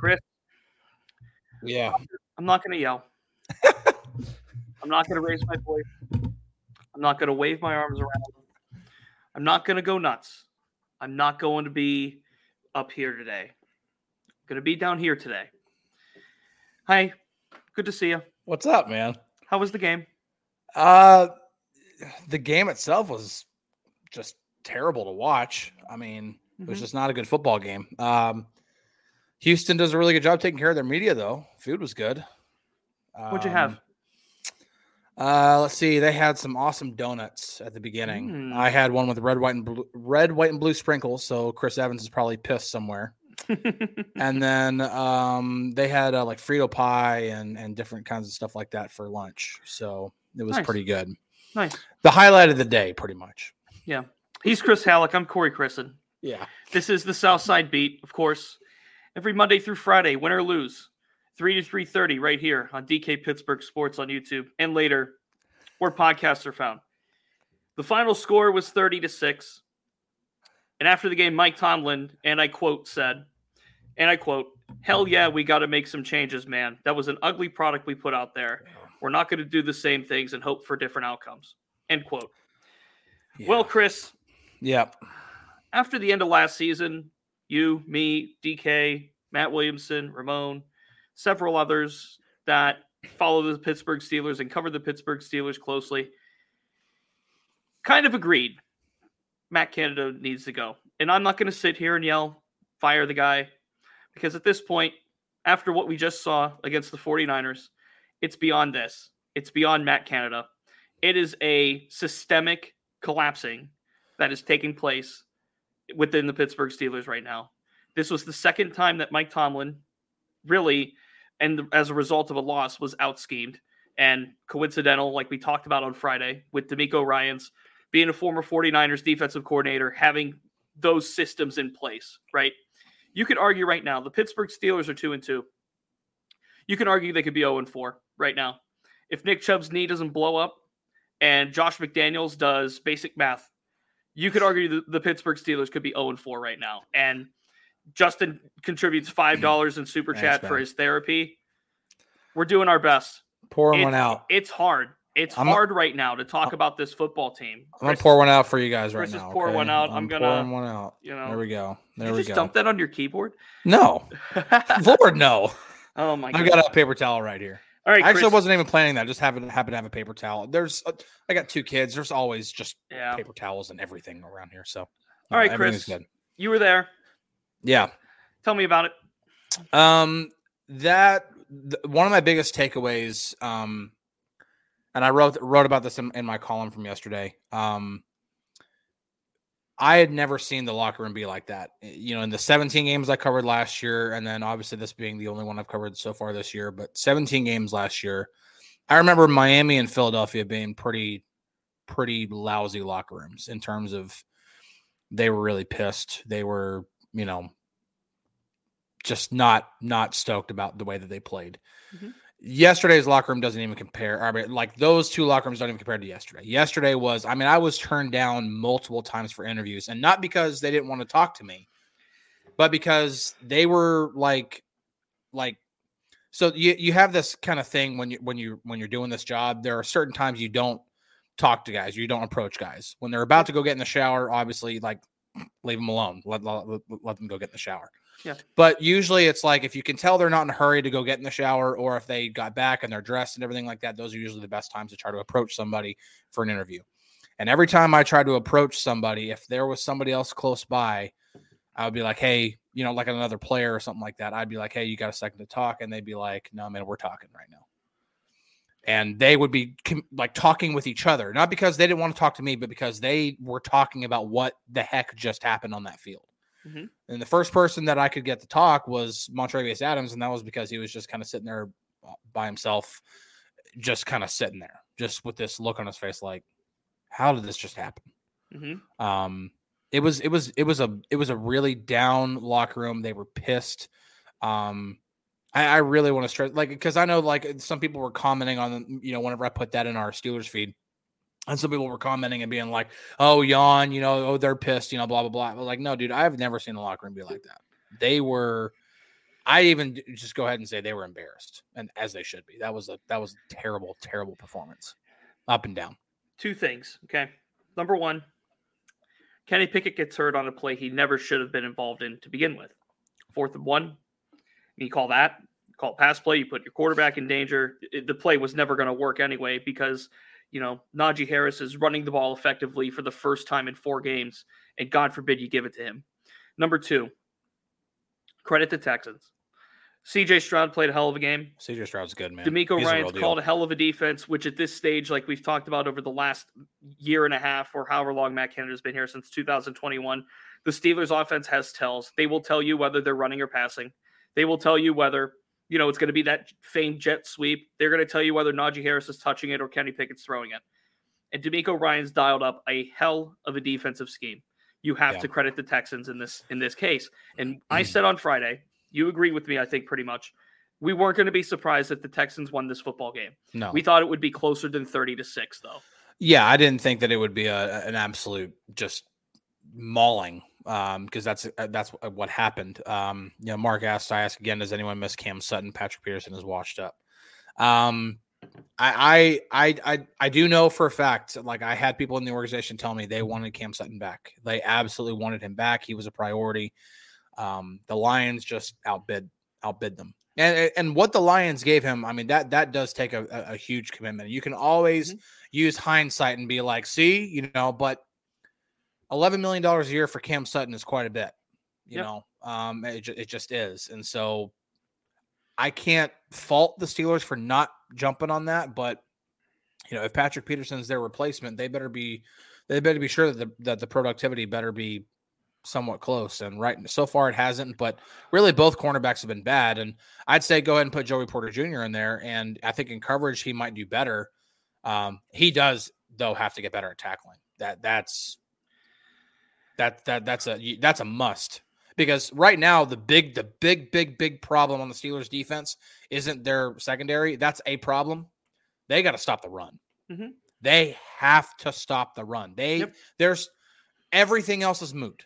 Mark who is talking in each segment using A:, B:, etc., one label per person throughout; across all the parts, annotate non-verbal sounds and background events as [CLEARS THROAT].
A: Chris,
B: Yeah.
A: I'm not going to yell. I'm not going [LAUGHS] to raise my voice. I'm not going to wave my arms around. I'm not going to go nuts. I'm not going to be up here today. I'm going to be down here today. Hi, good to see you.
B: What's up, man?
A: How was the game?
B: Uh the game itself was just terrible to watch. I mean, it was
A: Mhm.
B: just not a good football game. Um Houston does a really good job taking care of their media though. Food was good.
A: What'd you have?
B: Um, Uh, let's see. They had some awesome donuts at the beginning.
A: Mm.
B: I had one with red, white, and blue, red, white, and blue sprinkles. So Chris Evans is probably pissed somewhere. [LAUGHS] and then um, they had uh, like Frito pie and and different kinds of stuff like that for lunch. So it was
A: Nice.
B: pretty good.
A: nice.
B: The highlight of the day, pretty much. Yeah.
A: He's Chris Halicke. I'm Corey Crisan.
B: Yeah.
A: This is the South Side Beat, of course. Every Monday through Friday, win or lose, three to three thirty, right here on DK Pittsburgh Sports on YouTube, and later where podcasts are found. The final score was thirty to six, and after the game, Mike Tomlin and I quote said, and I quote, "Hell yeah, we got to make some changes, man. That was an ugly product we put out there. We're not going to do the same things and hope for different outcomes." End quote. Well, Chris,
B: Yep.
A: after the end of last season, you, me, DK, Matt Williamson, Ramon, several others that follow the Pittsburgh Steelers and cover the Pittsburgh Steelers closely, kind of agreed Matt Canada needs to go. And I'm not going to sit here and yell, fire the guy, because at this point, after what we just saw against the 49ers, it's beyond this. It's beyond Matt Canada. It is a systemic collapsing that is taking place within the Pittsburgh Steelers right now. This was the second time that Mike Tomlin really, and as a result of a loss, was out schemed and coincidental, like we talked about on Friday with DeMeco Ryans being a former 49ers defensive coordinator, having those systems in place, right? You could argue right now the Pittsburgh Steelers are two and two. You can argue they could be 0 and 4 right now. If Nick Chubb's knee doesn't blow up and Josh McDaniels does basic math, you could argue the, the Pittsburgh Steelers could be 0 and 4 right now. And Justin contributes five dollars in super
B: Thanks,
A: chat for his therapy. We're doing our best.
B: Pour
A: It-
B: one out.
A: It's hard. It's
B: I'm-
A: hard right now to talk about this football team.
B: I'm gonna pour one out for you guys right
A: Chris is
B: now.
A: pouring
B: okay?
A: one out. I'm gonna-
B: pour one out.
A: You know,
B: There we go. There
A: you
B: we
A: just
B: go.
A: dump that on your keyboard.
B: No, [LAUGHS] Lord, no.
A: oh my god!
B: I got a paper towel right here.
A: All right,
B: I actually
A: Chris.
B: wasn't even planning that. Just happened happen to have a paper towel. There's, uh, I got two kids. There's always just
A: Yeah.
B: paper towels and everything around here. So,
A: All right,
B: everything's
A: Chris.
B: Good.
A: You were there.
B: Yeah.
A: Tell me about it.
B: Um, that th- one of my biggest takeaways. Um, and I wrote wrote about this in, in my column from yesterday. Um, I had never seen the locker room be like that. Eh, You know, in the 17 games I covered last year, and then obviously this being the only one I've covered so far this year, but 17 games last year. I remember Miami and Philadelphia being pretty, pretty lousy locker rooms in terms of they were really pissed. They were, you know, just not not stoked about the way that they played.
A: Mhm.
B: Yesterday's locker room doesn't even compare. I mean, like those two locker rooms don't even compare to yesterday. Yesterday was, I mean, I was turned down multiple times for interviews, and not because they didn't want to talk to me, but because they were like, like, so you you have this kind of thing when you when you when you're doing this job. There are certain times you don't talk to guys, you don't approach guys when they're about to go get in the shower. Obviously, like leave them alone, let let, let them go get in the shower.
A: Yeah.
B: But usually it's like if you can tell they're not in a hurry to go get in the shower, or if they got back and they're dressed and everything like that, those are usually the best times to try to approach somebody for an interview. And every time I tried to approach somebody, if there was somebody else close by, I would be like, hey, you know, like another player or something like that. I'd be like, hey, you got a second to talk? And they'd be like, no, man, we're talking right now. And they would be com- like talking with each other, not because they didn't want to talk to me, but because they were talking about what the heck just happened on that field.
A: Mhm.
B: And the first person that I could get to talk was Montravius Adams, and that was because he was just kind of sitting there uh, by himself, just kind of sitting there, just with this look on his face, like, how did this just happen?
A: hmm
B: Um, it was it was it was a it was a really down locker room. They were pissed. Um, I, I really want to stress like because I know like some people were commenting on you know whenever I put that in our Steelers feed, and some people were commenting and being like, "Oh, yawn," you know, "Oh, they're pissed," you know, blah blah blah. But like, no, dude, I've never seen a locker room be like that. They were. I even just go ahead and say they were embarrassed, and as they should be. That was a that was a terrible, terrible performance, up and down.
A: Two things. Okay, number one, Kenny Pickett gets hurt on a play he never should have been involved in to begin with. Fourth and one, you call that call pass play. You put your quarterback in danger. The play was never going to work anyway because you know Najee Harris is running the ball effectively for the first time in four games, and God forbid you give it to him. Number two, credit the Texans. CJ Stroud played a hell of a game.
B: CJ Stroud's good, man.
A: DeMeco Ryans called a hell of a defense, which at this stage, like we've talked about over the last year and a half, or however long Matt Canada's been here since 2021, the Steelers' offense has tells. They will tell you whether they're running or passing. They will tell you whether you know it's going to be that famed jet sweep. They're going to tell you whether Najee Harris is touching it or Kenny Pickett's throwing it. And DeMeco Ryans dialed up a hell of a defensive scheme. You have yeah. to credit the Texans in this in this case. And I mm. said on Friday, you agree with me, I think, pretty much. We weren't going to be surprised if the Texans won this football game.
B: No,
A: we thought it would be closer than thirty to six, though.
B: Yeah, I didn't think that it would be a, an absolute just mauling um because that's uh, that's what happened um you know mark asked i ask again does anyone miss cam sutton patrick peterson is washed up um I, I I I do know for a fact, like I had people in the organization tell me they wanted Cam Sutton back. They absolutely wanted him back. He was a priority. Um, the Lions just outbid outbid them. And and what the Lions gave him, I mean that that does take a, a, a huge commitment. You can always mm-hmm. use hindsight and be like, see, you know, but eleven million dollars a year for Cam Sutton is quite a bit. You yep. know, um, it, it just is, and so I can't fault the Steelers for not jumping on that, but you know, if Patrick Peterson's their replacement, they better be they better be sure that the that the productivity better be somewhat close. And right so far it hasn't, but really both cornerbacks have been bad. And I'd say go ahead and put Joey Porter Jr. in there. And I think in coverage he might do better. Um, he does though have to get better at tackling. That that's that that that's a that's a must because right now the big the big big big problem on the Steelers defense isn't their secondary. That's a problem. They got to stop the run. Mm-hmm. They have to stop the run. They yep. there's everything else is moot.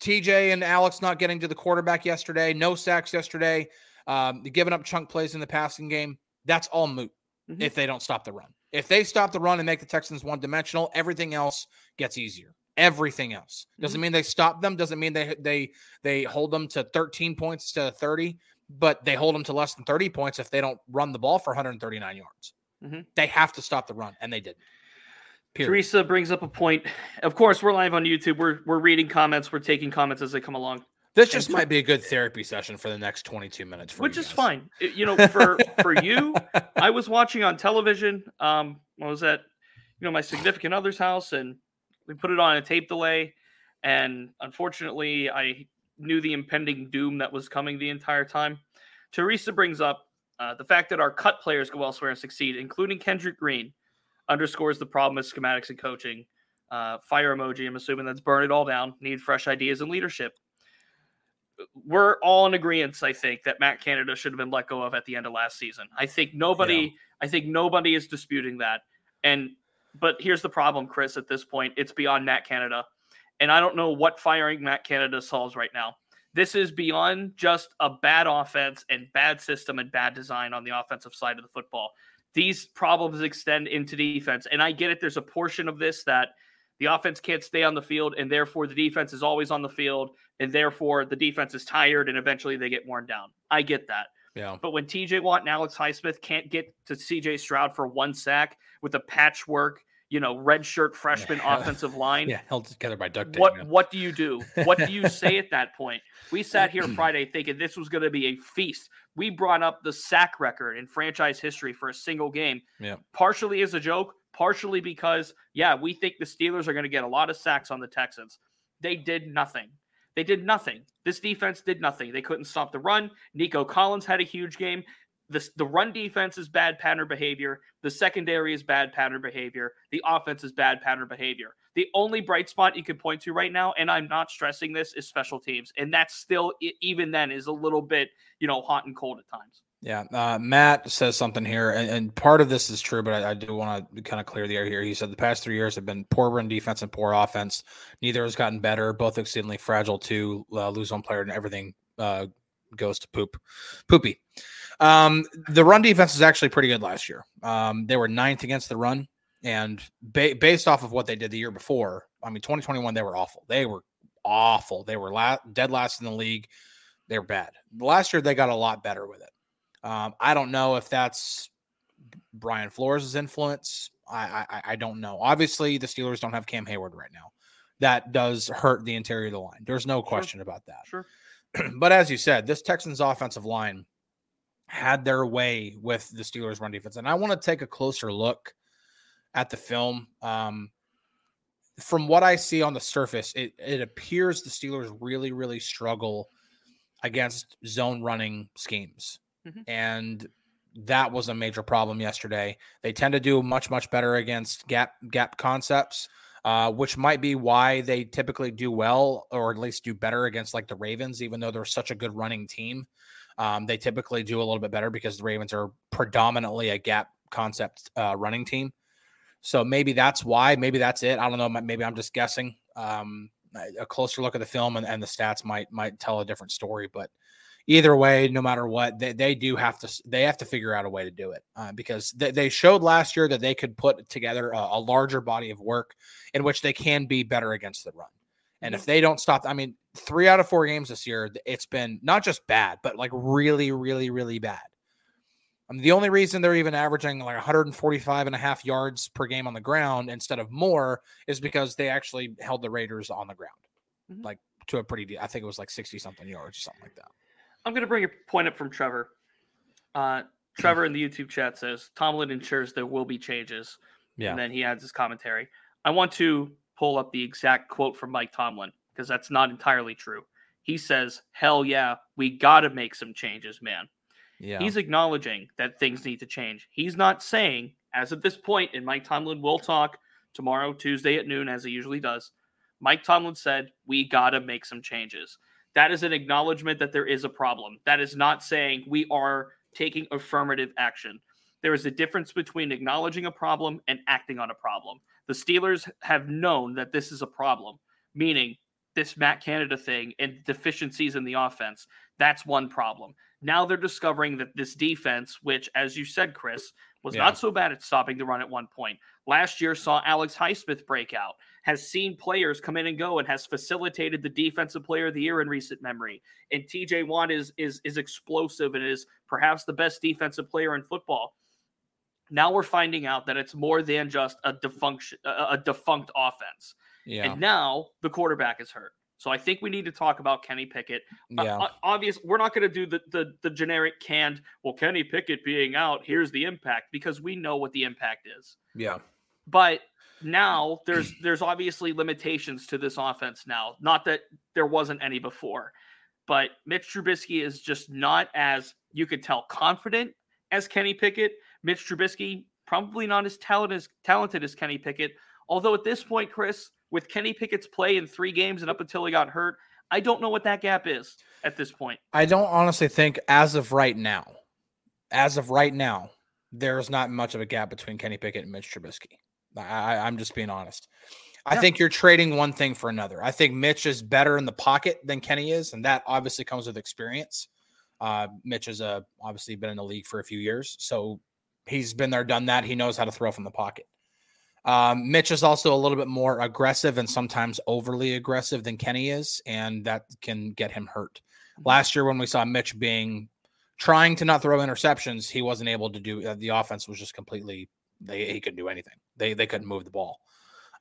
B: TJ and Alex not getting to the quarterback yesterday, no sacks yesterday, um, giving up chunk plays in the passing game. That's all moot mm-hmm. if they don't stop the run. If they stop the run and make the Texans one dimensional, everything else gets easier. Everything else doesn't mm-hmm. mean they stop them. Doesn't mean they they they hold them to 13 points to 30, but they hold them to less than 30 points if they don't run the ball for 139 yards. Mm-hmm. They have to stop the run, and they did.
A: Period. Teresa brings up a point. Of course, we're live on YouTube. We're we're reading comments. We're taking comments as they come along.
B: This just and, might be a good therapy session for the next 22 minutes.
A: which is fine. You know, for for [LAUGHS] you, I was watching on television. Um, I was at you know my significant other's house, and we put it on a tape delay. And unfortunately, I knew the impending doom that was coming the entire time. Teresa brings up uh, the fact that our cut players go elsewhere and succeed, including Kendrick Green underscores the problem with schematics and coaching. Uh, fire emoji. I'm assuming that's burn it all down. Need fresh ideas and leadership. We're all in agreement, I think, that Matt Canada should have been let go of at the end of last season. I think nobody, yeah. I think nobody is disputing that. And but here's the problem, Chris. At this point, it's beyond Matt Canada, and I don't know what firing Matt Canada solves right now. This is beyond just a bad offense and bad system and bad design on the offensive side of the football these problems extend into defense. And I get it. There's a portion of this that the offense can't stay on the field, and therefore the defense is always on the field, and therefore the defense is tired, and eventually they get worn down. I get that.
B: Yeah.
A: But when TJ Watt and Alex Highsmith can't get to CJ Stroud for one sack with a patchwork you know, red shirt freshman yeah. [LAUGHS] offensive line.
B: Yeah, held together by duct tape.
A: What what do you do? What do you [LAUGHS] say at that point? We sat here [CLEARS THROAT] Friday thinking this was going to be a feast. We brought up the sack record in franchise history for a single game.
B: Yeah.
A: Partially as a joke, partially because yeah, we think the Steelers are going to get a lot of sacks on the Texans. They did nothing. They did nothing. This defense did nothing. They couldn't stop the run. Nico Collins had a huge game. The, the run defense is bad pattern behavior. The secondary is bad pattern behavior. The offense is bad pattern behavior. The only bright spot you can point to right now, and I'm not stressing this, is special teams. And that's still, even then, is a little bit, you know, hot and cold at times.
B: Yeah. Uh, Matt says something here, and, and, part of this is true, but I, I do want to kind of clear the air here. He said the past three years have been poor run defense and poor offense. Neither has gotten better. Both exceedingly fragile to uh, lose one player and everything uh, goes to poop, poopy. Um, the run defense is actually pretty good last year. Um, they were ninth against the run, and ba- based off of what they did the year before, I mean, 2021 they were awful. They were awful. They were la- dead last in the league. They were bad. Last year they got a lot better with it. Um, I don't know if that's Brian Flores' influence. I, I I don't know. Obviously, the Steelers don't have Cam Hayward right now. That does hurt the interior of the line. There's no question
A: sure.
B: about that.
A: Sure. [CLEARS THROAT]
B: but as you said, this Texans offensive line had their way with the Steelers run defense. And I want to take a closer look at the film. Um, from what I see on the surface, it, it appears the Steelers really, really struggle against zone running schemes.
A: Mhm.
B: And that was a major problem yesterday. They tend to do much, much better against gap gap concepts, uh, which might be why they typically do well, or at least do better against like the Ravens, even though they're such a good running team. Um, they typically do a little bit better because the Ravens are predominantly a gap concept uh, running team. So maybe that's why. Maybe that's it. I don't know. Maybe I'm just guessing. Um, a closer look at the film and, and the stats might might tell a different story. But either way, no matter what, they, they do have to they have to figure out a way to do it uh, because they, they showed last year that they could put together a, a larger body of work in which they can be better against the run. And if they don't stop, I mean, three out of four games this year, it's been not just bad, but like really, really, really bad. I mean, the only reason they're even averaging like 145 and a half yards per game on the ground instead of more is because they actually held the Raiders on the ground,
A: Mhm.
B: like to a pretty, I think it was like 60 something yards or something like that.
A: I'm going to bring a point up from Trevor. Uh, Trevor in the YouTube chat says Tomlin ensures there will be changes. Yeah. And then he adds his commentary. I want to pull up the exact quote from Mike Tomlin because that's not entirely true. He says, Hell yeah, we got to make some changes, man.
B: yeah.
A: He's acknowledging that things need to change. He's not saying, as of this point, and Mike Tomlin will talk tomorrow, Tuesday at noon, as he usually does. Mike Tomlin said, We got to make some changes. That is an acknowledgement that there is a problem. That is not saying we are taking affirmative action. There is a difference between acknowledging a problem and acting on a problem. The Steelers have known that this is a problem, meaning this Matt Canada thing and deficiencies in the offense. That's one problem. Now they're discovering that this defense, which, as you said, Chris, was
B: Yeah.
A: not so bad at stopping the run at one point. Last year saw Alex Highsmith break out, has seen players come in and go, and has facilitated the defensive player of the year in recent memory. And TJ Watt is is is explosive and is perhaps the best defensive player in football. Now we're finding out that it's more than just a defunct a, defunct offense.
B: yeah.
A: And now the quarterback is hurt. So I think we need to talk about Kenny Pickett. Uh,
B: yeah.
A: uh, obvious, we're not going to do the, the the generic canned. Well, Kenny Pickett being out, here's the impact because we know what the impact is.
B: yeah.
A: But now there's there's obviously limitations to this offense now. Not that there wasn't any before, but Mitch Trubisky is just not as you could tell confident as Kenny Pickett. Mitch Trubisky probably not as talented as talented as Kenny Pickett. Although at this point, Chris, with Kenny Pickett's play in three games and up until he got hurt, I don't know what that gap is at this point.
B: I don't honestly think, as of right now, as of right now, there's not much of a gap between Kenny Pickett and Mitch Trubisky. I, I'm just being honest. I
A: Yeah.
B: think you're trading one thing for another. I think Mitch is better in the pocket than Kenny is, and that obviously comes with experience. Uh, Mitch has uh, obviously been in the league for a few years, so he's been there, done that. He knows how to throw from the pocket. Um, Mitch is also a little bit more aggressive and sometimes overly aggressive than Kenny is, and that can get him hurt.
A: Mhm.
B: Last year, when we saw Mitch being trying to not throw interceptions, he wasn't able to do. Uh, the offense was just completely. They he couldn't do anything. They they couldn't move the ball.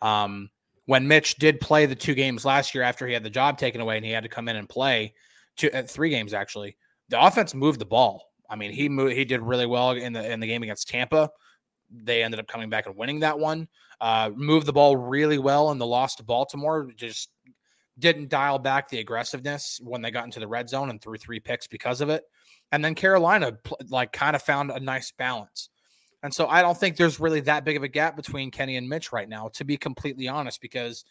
B: Um, when Mitch did play the two games last year after he had the job taken away and he had to come in and play two uh, three games actually, the offense moved the ball. I mean, he moved, he did really well in the in the game against Tampa. They ended up coming back and winning that one. Uh, moved the ball really well in the loss to Baltimore. Just didn't dial back the aggressiveness when they got into the red zone and threw three picks because of it. And then Carolina like kind of found a nice balance. And so I don't think there's really that big of a gap between Kenny and Mitch right now, to be completely honest, because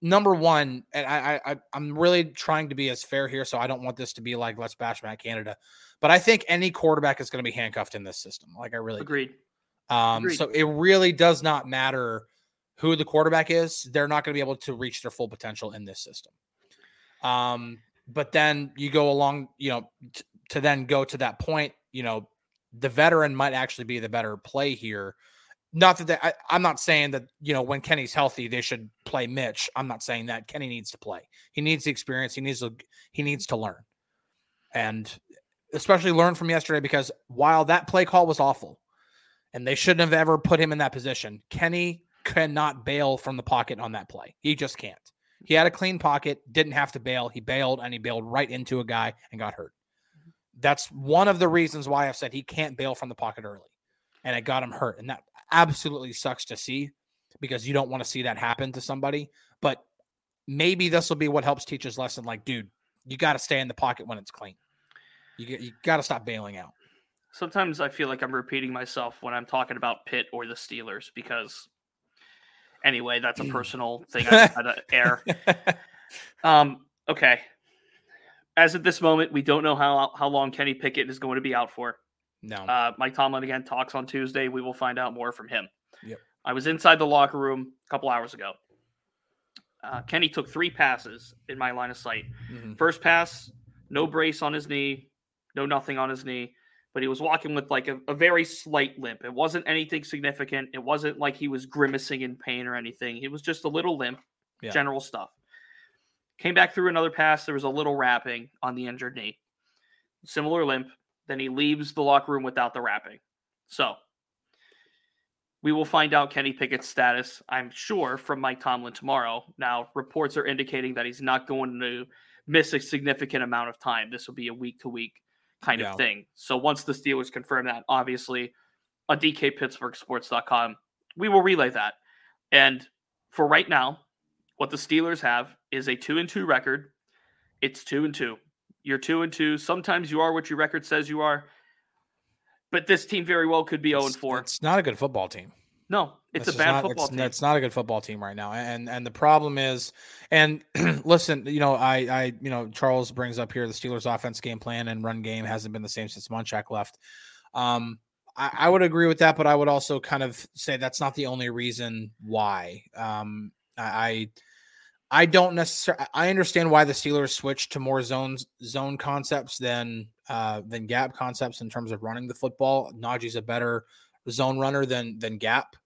B: number one, and I, I I- I'm really trying to be as fair here, so I don't want this to be like let's bash Matt Canada, but I think any quarterback is going to be handcuffed in this system. Like I really.
A: Agreed.
B: Um,
A: Agreed.
B: so it really does not matter who the quarterback is; they're not going to be able to reach their full potential in this system. Um, but then you go along, you know, t- to then go to that point, you know, the veteran might actually be the better play here. Not that they, I, I'm not saying that, you know, when Kenny's healthy, they should play Mitch. I'm not saying that Kenny needs to play. He needs the experience. He needs to, he needs to learn. And especially learn from yesterday because while that play call was awful and they shouldn't have ever put him in that position, Kenny cannot bail from the pocket on that play. He just can't. He had a clean pocket, didn't have to bail. He bailed and he bailed right into a guy and got hurt. That's one of the reasons why I've said he can't bail from the pocket early. And it got him hurt. And that absolutely sucks to see because you don't want to see that happen to somebody. But maybe this will be what helps teach his lesson like, dude, you got to stay in the pocket when it's clean. You, you got to stop bailing out.
A: Sometimes I feel like I'm repeating myself when I'm talking about Pitt or the Steelers because, anyway, that's a [CLEARS THROAT] personal thing I had to air. [LAUGHS] Um, okay. As of this moment, we don't know how how long Kenny Pickett is going to be out for.
B: No.
A: Uh, Mike Tomlin again talks on Tuesday. We will find out more from him.
B: Yep.
A: I was inside the locker room a couple hours ago. Uh, Kenny took three passes in my line of sight.
B: Mhm.
A: First pass, no brace on his knee, no nothing on his knee, but he was walking with like a, a very slight limp. It wasn't anything significant. It wasn't like he was grimacing in pain or anything. It was just a little limp,
B: Yeah.
A: general stuff. Came back through another pass. There was a little wrapping on the injured knee, similar limp. Then he leaves the locker room without the wrapping. So we will find out Kenny Pickett's status, I'm sure, from Mike Tomlin tomorrow. Now, reports are indicating that he's not going to miss a significant amount of time. This will be a week to week kind
B: Yeah.
A: of thing. So once the Steelers confirm that, obviously, on DKPittsburghSports.com, we will relay that. And for right now, what the Steelers have is a two and two record. It's two and two. You're two and two. Sometimes you are what your record says you are. But this team very well could be 0 and 4.
B: It's not a good football team.
A: No, it's
B: This
A: a bad
B: not,
A: football
B: it's,
A: team.
B: It's not a good football team right now, and and the problem is, and [CLEARS THROAT] listen, you know, I I you know Charles brings up here the Steelers' offense game plan and run game hasn't been the same since Munchak left. Um, I, I would agree with that, but I would also kind of say that's not the only reason why. Um, I. I I don't necessarily. I understand why the Steelers switched to more zones, zone concepts than uh, than gap concepts in terms of running the football. Najee's a better zone runner than than gap.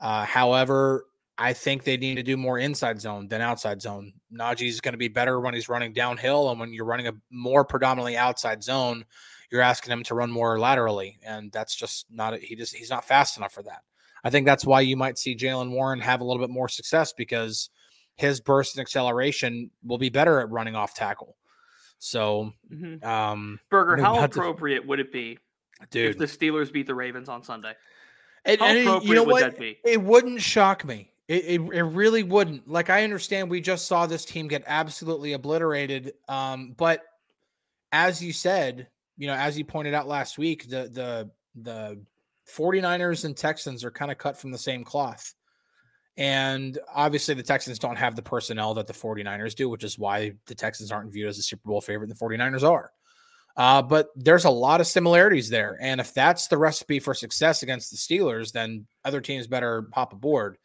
B: Uh, however, I think they need to do more inside zone than outside zone. Najee's going to be better when he's running downhill, and when you're running a more predominantly outside zone, you're asking him to run more laterally, and that's just not. He just he's not fast enough for that. I think that's why you might see Jaylen Warren have a little bit more success because his burst and acceleration will be better at running off tackle. So,
A: Mhm.
B: um,
A: Burger,
B: I mean,
A: how
B: that's a-
A: appropriate would it be
B: Dude.
A: if the Steelers beat the Ravens on Sunday?
B: and,
A: How
B: and it-
A: appropriate
B: you know
A: would
B: what?
A: that be?
B: It wouldn't shock me. It, it, it really wouldn't. Like I understand we just saw this team get absolutely obliterated. Um, but as you said, you know, as you pointed out last week, the the the 49ers and Texans are kind of cut from the same cloth. And obviously the Texans don't have the personnel that the 49ers do, which is why the Texans aren't viewed as a Super Bowl favorite. and The 49ers are. Uh, but there's a lot of similarities there. And if that's the recipe for success against the Steelers, then other teams better hop aboard.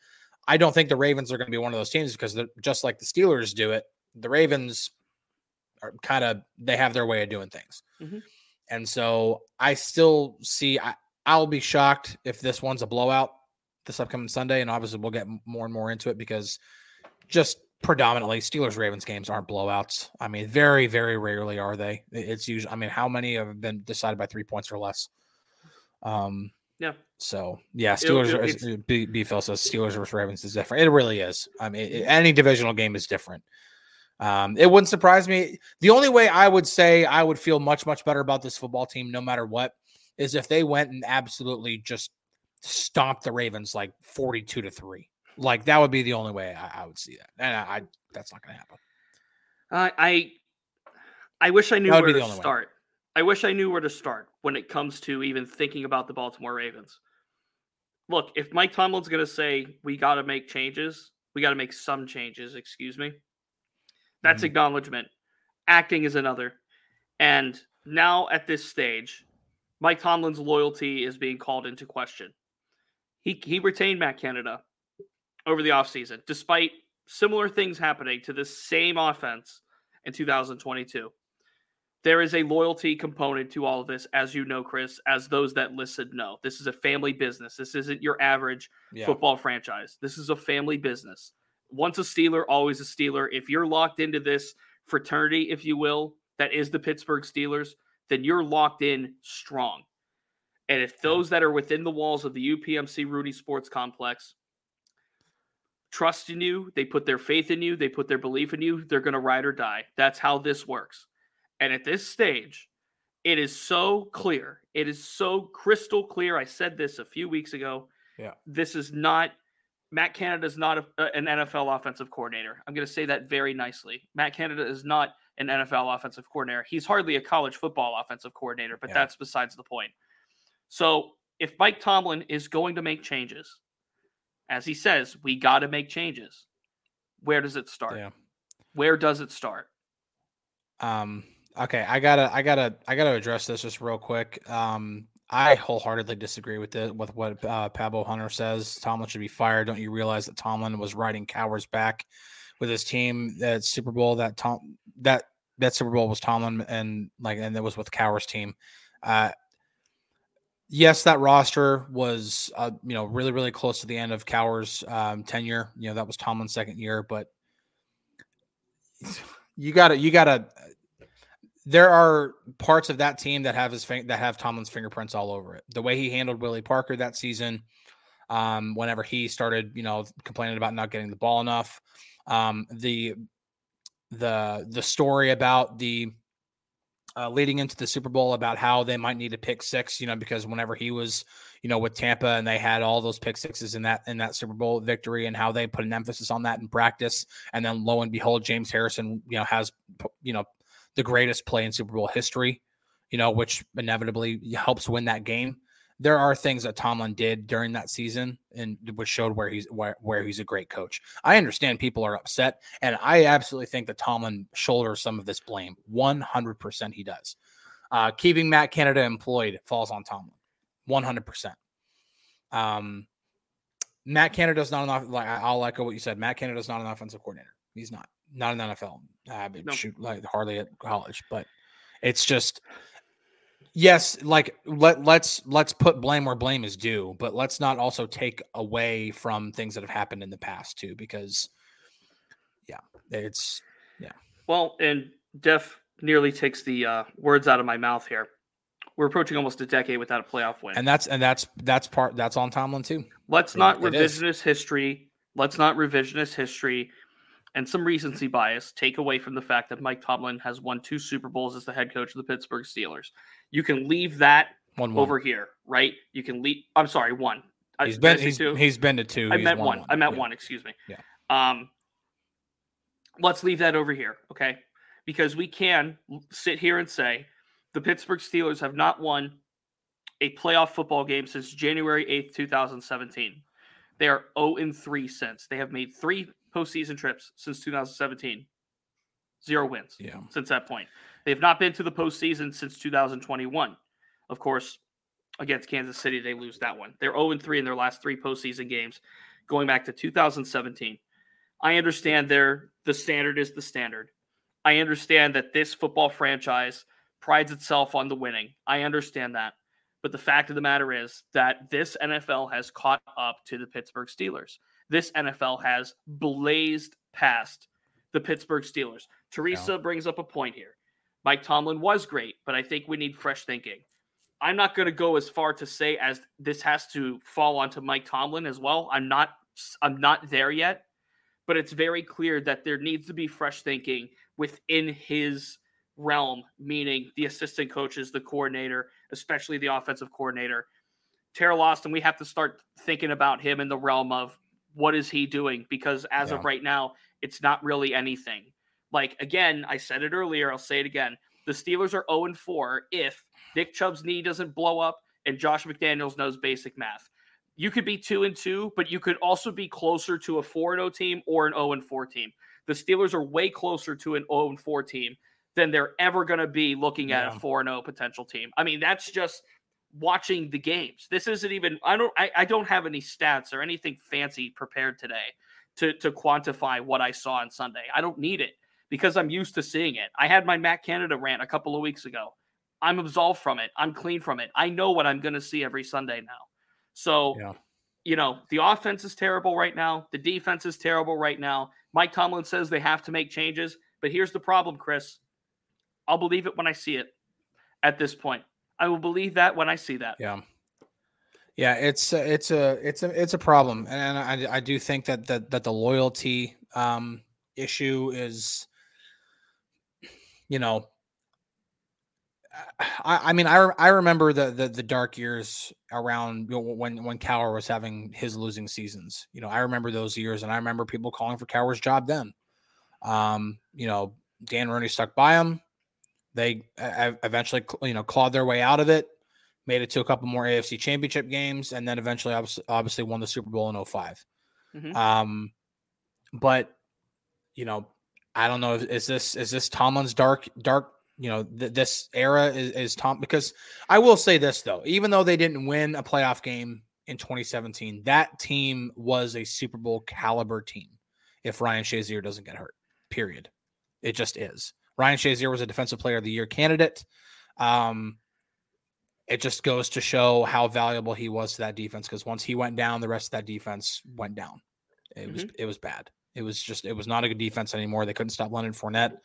B: I don't think the Ravens are going to be one of those teams because they're just like the Steelers do it. The Ravens are kind of they have their way of doing things.
A: Mhm.
B: And so I still see I, I'll be shocked if this one's a blowout this upcoming Sunday. And obviously we'll get more and more into it because just predominantly Steelers Ravens games aren't blowouts. I mean, very, very rarely are they. It's usually I mean, how many have been decided by three points or less? Um
A: Yeah.
B: so yeah, Steelers.
A: it'll-
B: are-
A: it's-
B: is- B, B Phil says Steelers versus Ravens is different. It really is. I mean, it- any divisional game is different. Um, it wouldn't surprise me. The only way I would say I would feel much much better about this football team, no matter what, is if they went and absolutely just stomped the Ravens like forty-two to three. Like that would be the only way I, I would see that, and I, I that's not going to happen.
A: I I, I wish I knew where to
B: only way.
A: start. I wish I knew where to start when it comes to even thinking about the Baltimore Ravens. Look, if Mike Tomlin's going to say we got to make changes, we got to make some changes. Excuse me. That's
B: Mhm.
A: acknowledgement. Acting is another. And now at this stage, Mike Tomlin's loyalty is being called into question. He he retained Matt Canada over the offseason, despite similar things happening to the same offense in 2022. There is a loyalty component to all of this, as you know, Chris, as those that listen know. This is a family business. This isn't your average
B: Yeah.
A: football franchise. This is a family business. Once a Steeler, always a Steeler. If you're locked into this fraternity, if you will, that is the Pittsburgh Steelers, then you're locked in strong. And if those that are within the walls of the UPMC Rooney Sports Complex trust in you, they put their faith in you, they put their belief in you, they're going to ride or die. That's how this works. And at this stage, it is so clear. It is so crystal clear. I said this a few weeks ago.
B: Yeah.
A: This is not Matt Canada is not a, a- an NFL offensive coordinator. I'm going to say that very nicely. Matt Canada is not an NFL offensive coordinator. He's hardly a college football offensive coordinator, but
B: Yeah.
A: that's besides the point. So, if Mike Tomlin is going to make changes, as he says, we got to make changes. Where does it start?
B: Yeah.
A: Where does it start?
B: Um, okay, I gotta, I gotta, I gotta address this just real quick. Um, I wholeheartedly disagree with it with what uh, Pablo Hunter says. Tomlin should be fired. Don't you realize that Tomlin was riding Cowher's back with his team? That Super Bowl, that Tom, that that Super Bowl was Tomlin, and like, and it was with Cowher's team. Uh, yes, that roster was, uh, you know, really, really close to the end of Cowher's um, tenure. You know, that was Tomlin's second year, but [SIGHS] you gotta, you gotta. There are parts of that team that have his that have Tomlin's fingerprints all over it. The way he handled Willie Parker that season, um, whenever he started, you know, complaining about not getting the ball enough, um, the the the story about the uh, leading into the Super Bowl about how they might need a pick six, you know, because whenever he was, you know, with Tampa and they had all those pick sixes in that in that Super Bowl victory, and how they put an emphasis on that in practice, and then lo and behold, James Harrison, you know, has you know the greatest play in Super Bowl history, you know, which inevitably helps win that game. There are things that Tomlin did during that season, and which showed where he's where, where he's a great coach. I understand people are upset, and I absolutely think that Tomlin shoulders some of this blame. One hundred percent, he does. Uh, keeping Matt Canada employed falls on Tomlin. One hundred percent. Um, Matt Canada's not enough. Like I- I'll echo what you said. Matt Canada's not an offensive coordinator. He's not. Not in the NFL. Uh, but
A: No.
B: shoot, like hardly at college. But it's just yes. Like let let's let's put blame where blame is due, but let's not also take away from things that have happened in the past too, because yeah, it's yeah.
A: Well, and Def nearly takes the uh, words out of my mouth here. We're approaching almost a decade without a playoff win.
B: and that's and that's that's part that's on Tomlin too.
A: Let's not
B: is.
A: revisionist history. Let's not revisionist history and some recency bias take away from the fact that Mike Tomlin has won two Super Bowls as the head coach of the Pittsburgh Steelers. You can leave that
B: One one.
A: over here, right? You can leave. I'm sorry, one.
B: He's been he's,
A: two?
B: he's been to two.
A: I
B: He's
A: meant
B: won
A: one. I meant
B: Yeah.
A: one. Excuse me.
B: Yeah.
A: Um, let's leave that over here, okay? Because we can sit here and say the Pittsburgh Steelers have not won a playoff football game since January 8th, 2017. They are 0 and 3 since. They have made three postseason trips since 2017. Zero wins
B: Yeah.
A: since that point. They have not been to the postseason since 2021. Of course, against Kansas City, they lose that one. They're 0 3 in their last three postseason games, going back to 2017. I understand there the standard is the standard. I understand that this football franchise prides itself on the winning. I understand that. But the fact of the matter is that this NFL has caught up to the Pittsburgh Steelers. This NFL has blazed past the Pittsburgh Steelers. Teresa brings up a point here. Mike Tomlin was great, but I think we need fresh thinking. I'm not going to go as far to say as this has to fall onto Mike Tomlin as well. I'm not I'm not there yet, but it's very clear that there needs to be fresh thinking within his realm, meaning the assistant coaches, the coordinator, especially the offensive coordinator. Teryl Austin, we have to start thinking about him in the realm of what is he doing? Because as of right now, it's not really anything. Like again, I said it earlier, I'll say it again. The Steelers are 0 4 if Nick Chubb's knee doesn't blow up and Josh McDaniels knows basic math. You could be 2 and 2, but you could also be closer to a 4 0 team or an 0 4 team. The Steelers are way closer to an 0 4 team than they're ever going to be looking at
B: Yeah.
A: a 4 0 potential team. I mean, that's just watching the games. This isn't even I don't I, I don't have any stats or anything fancy prepared today to to quantify what I saw on Sunday. I don't need it because I'm used to seeing it. I had my Matt Canada rant a couple of weeks ago. I'm absolved from it. I'm clean from it. I know what I'm going to see every Sunday now. So, yeah. you know, the offense is terrible right now. The defense is terrible right now. Mike Tomlin says they have to make changes. But here's the problem, Chris. I'll believe it when I see it at this point. I will believe that when I see that.
B: Yeah. Yeah, it's it's a it's a it's a problem, and I, I do think that that that the loyalty um, issue is, you know, I, I mean I I remember the, the the dark years around when when Cowher was having his losing seasons. You know, I remember those years, and I remember people calling for Cowher's job then. Um, you know, Dan Rooney stuck by him. They uh, eventually, you know, clawed their way out of it made it to a couple more AFC championship games, and then eventually obviously won the Super Bowl in 5 mm-hmm. Um, but you know, I don't know. Is this is this Tomlin's dark dark? You know, th- this era is, is Tom because I will say this though, even though they didn't win a playoff game in 2017, that team was a Super Bowl caliber team. If Ryan Shazier doesn't get hurt, period, it just is. Ryan Shazier was a Defensive Player of the Year candidate. Um, it just goes to show how valuable he was to that defense because once he went down, the rest of that defense went down. It mm-hmm. was it was bad. It was just it was not a good defense anymore. They couldn't stop Leonard Fournette.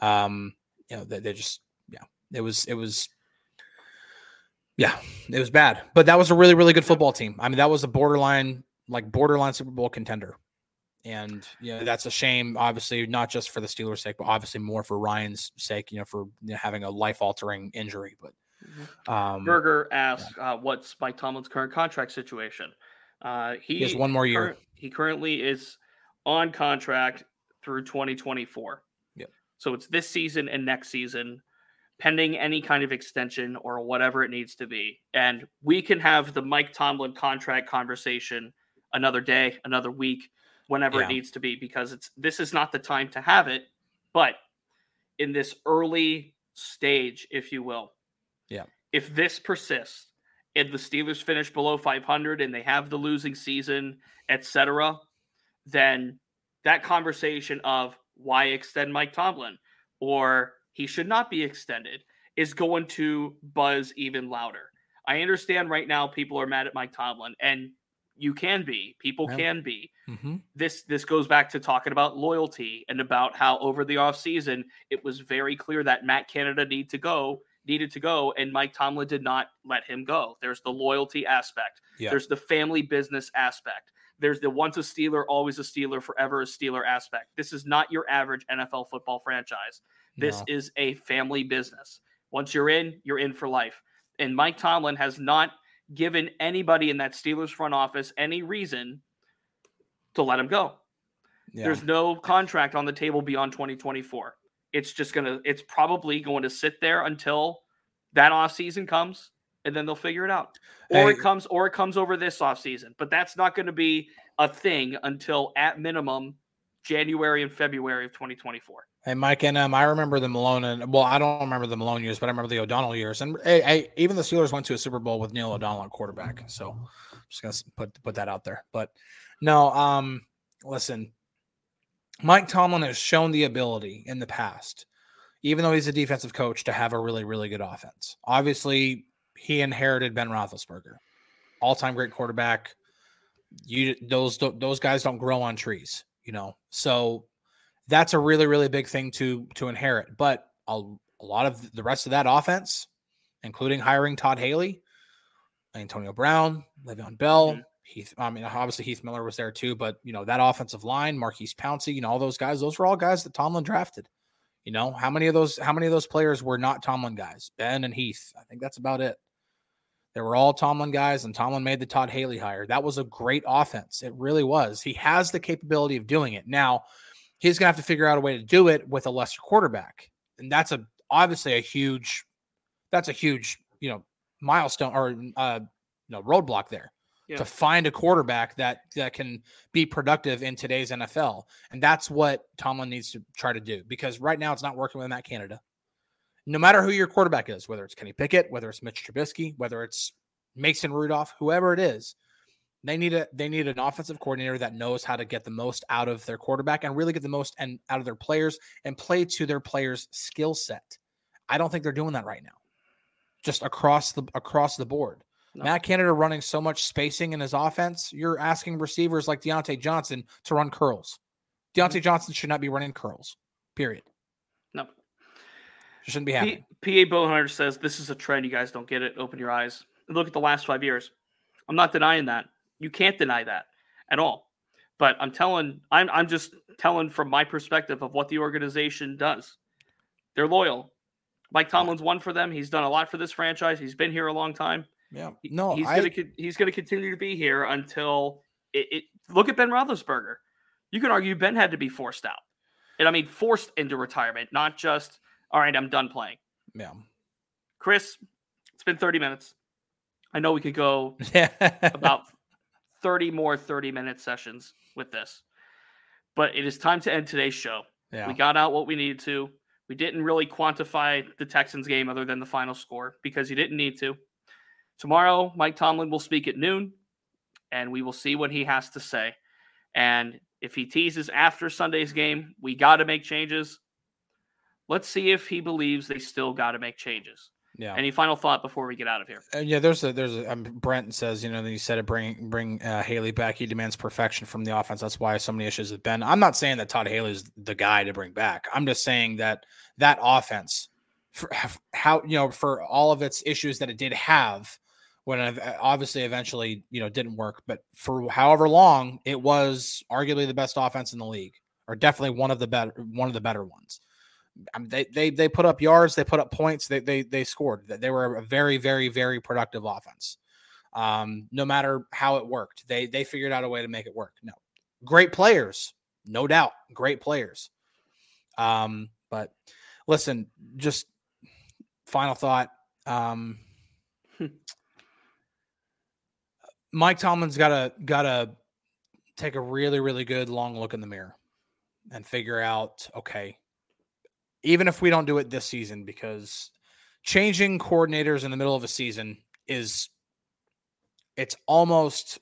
B: Um, you know, they, they just yeah, it was it was yeah, it was bad. But that was a really really good football team. I mean, that was a borderline like borderline Super Bowl contender. And you know, that's a shame, obviously, not just for the Steelers' sake, but obviously more for Ryan's sake, you know, for you know, having a life altering injury. But
A: Mm-hmm. Um, Berger asked, yeah. uh, "What's Mike Tomlin's current contract situation?" Uh, he,
B: he has one more year.
A: Cur- he currently is on contract through 2024.
B: Yep.
A: So it's this season and next season, pending any kind of extension or whatever it needs to be. And we can have the Mike Tomlin contract conversation another day, another week, whenever yeah. it needs to be, because it's this is not the time to have it. But in this early stage, if you will,
B: yeah.
A: If this persists and the Steelers finish below 500 and they have the losing season, etc., then that conversation of why extend Mike Tomlin or he should not be extended is going to buzz even louder. I understand right now people are mad at Mike Tomlin and you can be people yeah. can be mm-hmm. this this goes back to talking about loyalty and about how over the offseason it was very clear that matt canada need to go needed to go, and Mike Tomlin did not let him go. There's the loyalty aspect. Yeah. There's the family business aspect. There's the once a Steeler, always a Steeler, forever a Steeler aspect. This is not your average NFL football franchise. This no. is a family business. Once you're in, you're in for life. And Mike Tomlin has not given anybody in that Steelers front office any reason to let him go. Yeah. There's no contract on the table beyond 2024. It's just gonna it's probably going to sit there until that off season comes and then they'll figure it out. Or hey. it comes or it comes over this off season. But that's not going to be a thing until at minimum January and February of 2024.
B: Hey, Mike, and um, I remember the Malone and well, I don't remember the Malone years, but I remember the O'Donnell years. And hey, hey, even the Steelers went to a Super Bowl with Neil O'Donnell at quarterback. So I'm just gonna put put that out there. But no, um, listen, Mike Tomlin has shown the ability in the past, even though he's a defensive coach, to have a really, really good offense. Obviously, he inherited Ben Roethlisberger, all-time great quarterback. You those those guys don't grow on trees, you know. So that's a really, really big thing to to inherit. But a, a lot of the rest of that offense, including hiring Todd Haley, Antonio Brown, Le'Veon Bell, mm-hmm. Heath, I mean, obviously Heath Miller was there too, but you know, that offensive line, Maurkice Pouncey, you know, all those guys, those were all guys that Tomlin drafted. You know, how many of those, how many of those players were not Tomlin guys? Ben and Heath. I think that's about it. They were all Tomlin guys, and Tomlin made the Todd Haley hire. That was a great offense. It really was. He has the capability of doing it. Now, he's gonna have to figure out a way to do it with a lesser quarterback. And that's a obviously a huge that's a huge, you know, milestone or uh you know, roadblock there yeah. to find a quarterback that that can be productive in today's NFL. And that's what Tomlin needs to try to do because right now it's not working with Matt Canada. No matter who your quarterback is, whether it's Kenny Pickett, whether it's Mitch Trubisky, whether it's Mason Rudolph, whoever it is, They need a they need an offensive coordinator that knows how to get the most out of their quarterback and really get the most and out of their players and play to their players' skill set. I don't think they're doing that right now. Just across the across the board. No. Matt Canada running so much spacing in his offense, you're asking receivers like Diontae Johnson to run curls. Diontae mm-hmm. Johnson should not be running curls. Period. It shouldn't be happening.
A: P- PA Bowhunter says this is a trend. You guys don't get it. Open your eyes. Look at the last five years. I'm not denying that. You can't deny that at all. But I'm telling, I'm I'm just telling from my perspective of what the organization does. They're loyal. Mike Tomlin's won for them. He's done a lot for this franchise. He's been here a long time.
B: Yeah. No,
A: he's I... gonna he's gonna continue to be here until it, it, Look at Ben Roethlisberger. You can argue Ben had to be forced out, and I mean forced into retirement, not just all right. I'm done playing.
B: Yeah.
A: Chris, it's been 30 minutes. I know we could go [LAUGHS] about 30 more 30 minute sessions with this. But it is time to end today's show. Yeah. We got out what we needed to. We didn't really quantify the Texans game other than the final score because you didn't need to. Tomorrow, Mike Tomlin will speak at noon and we will see what he has to say. And if he teases after Sunday's game, we got to make changes. Let's see if he believes they still got to make changes.
B: Yeah.
A: Any final thought before we get out of here?
B: Uh, yeah, there's a there's a um, Brent says you know he said to bring bring uh, Haley back. He demands perfection from the offense. That's why so many issues with Ben. I'm not saying that Todd Haley is the guy to bring back. I'm just saying that that offense, for how you know for all of its issues that it did have, when it obviously eventually you know didn't work, but for however long it was arguably the best offense in the league, or definitely one of the better one of the better ones. I mean, they they they put up yards, they put up points, they they they scored. They were a very very very productive offense. Um, no matter how it worked, they they figured out a way to make it work. No, great players, no doubt, great players. Um, but listen, just final thought. Um, Mike Tomlin's got to got to take a really really good long look in the mirror and figure out okay even if we don't do it this season, because changing coordinators in the middle of a season is it's almost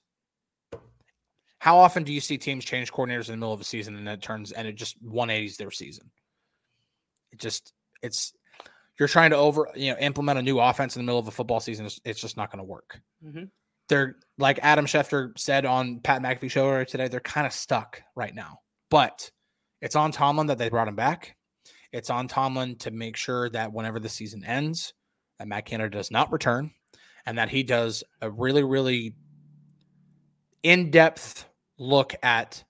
B: how often do you see teams change coordinators in the middle of a season and it turns and it just 180s their season? It just it's you're trying to over you know implement a new offense in the middle of a football season. It's, it's just not going to work. Mm-hmm. They're like Adam Schefter said on Pat McAfee show today. They're kind of stuck right now, but it's on Tomlin that they brought him back. It's on Tomlin to make sure that whenever the season ends, that Matt Canada does not return and that he does a really, really in depth look at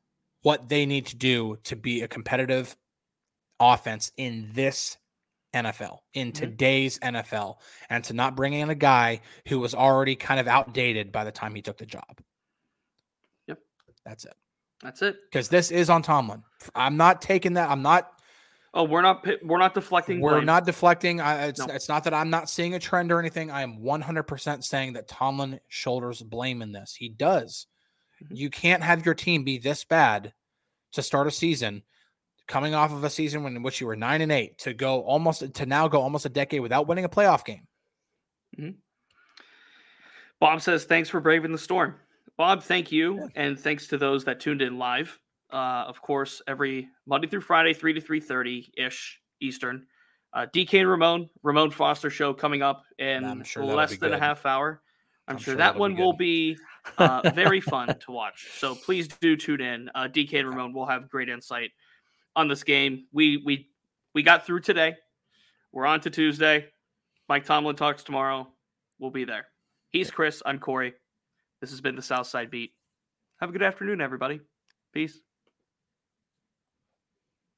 B: what they need to do to be a competitive offense in this NFL, in mm-hmm. today's NFL, and to not bring in a guy who was already kind of outdated by the time he took the job.
A: Yep.
B: That's it.
A: That's it.
B: Because this is on Tomlin. I'm not taking that. I'm not
A: Oh, we're not we're not deflecting.
B: We're blame. not deflecting. I, it's, no. it's not that I'm not seeing a trend or anything. I am 100% saying that Tomlin shoulders blame in this. He does. Mm-hmm. You can't have your team be this bad to start a season, coming off of a season when, in which you were nine and eight, to go almost to now go almost a decade without winning a playoff game.
A: Mm-hmm. Bob says, "Thanks for braving the storm." Bob, thank you, yeah. and thanks to those that tuned in live uh, of course, every Monday through Friday, three to three thirty ish Eastern. Uh, DK and Ramon, Ramon Foster show coming up in sure less than a half hour. I'm, I'm sure, sure, that one be will be uh, very fun to watch. So please do tune in. Uh, DK and Ramon will have great insight on this game. We we we got through today. We're on to Tuesday. Mike Tomlin talks tomorrow. We'll be there. He's Chris. I'm Corey. This has been the Southside Beat. Have a good afternoon, everybody. Peace.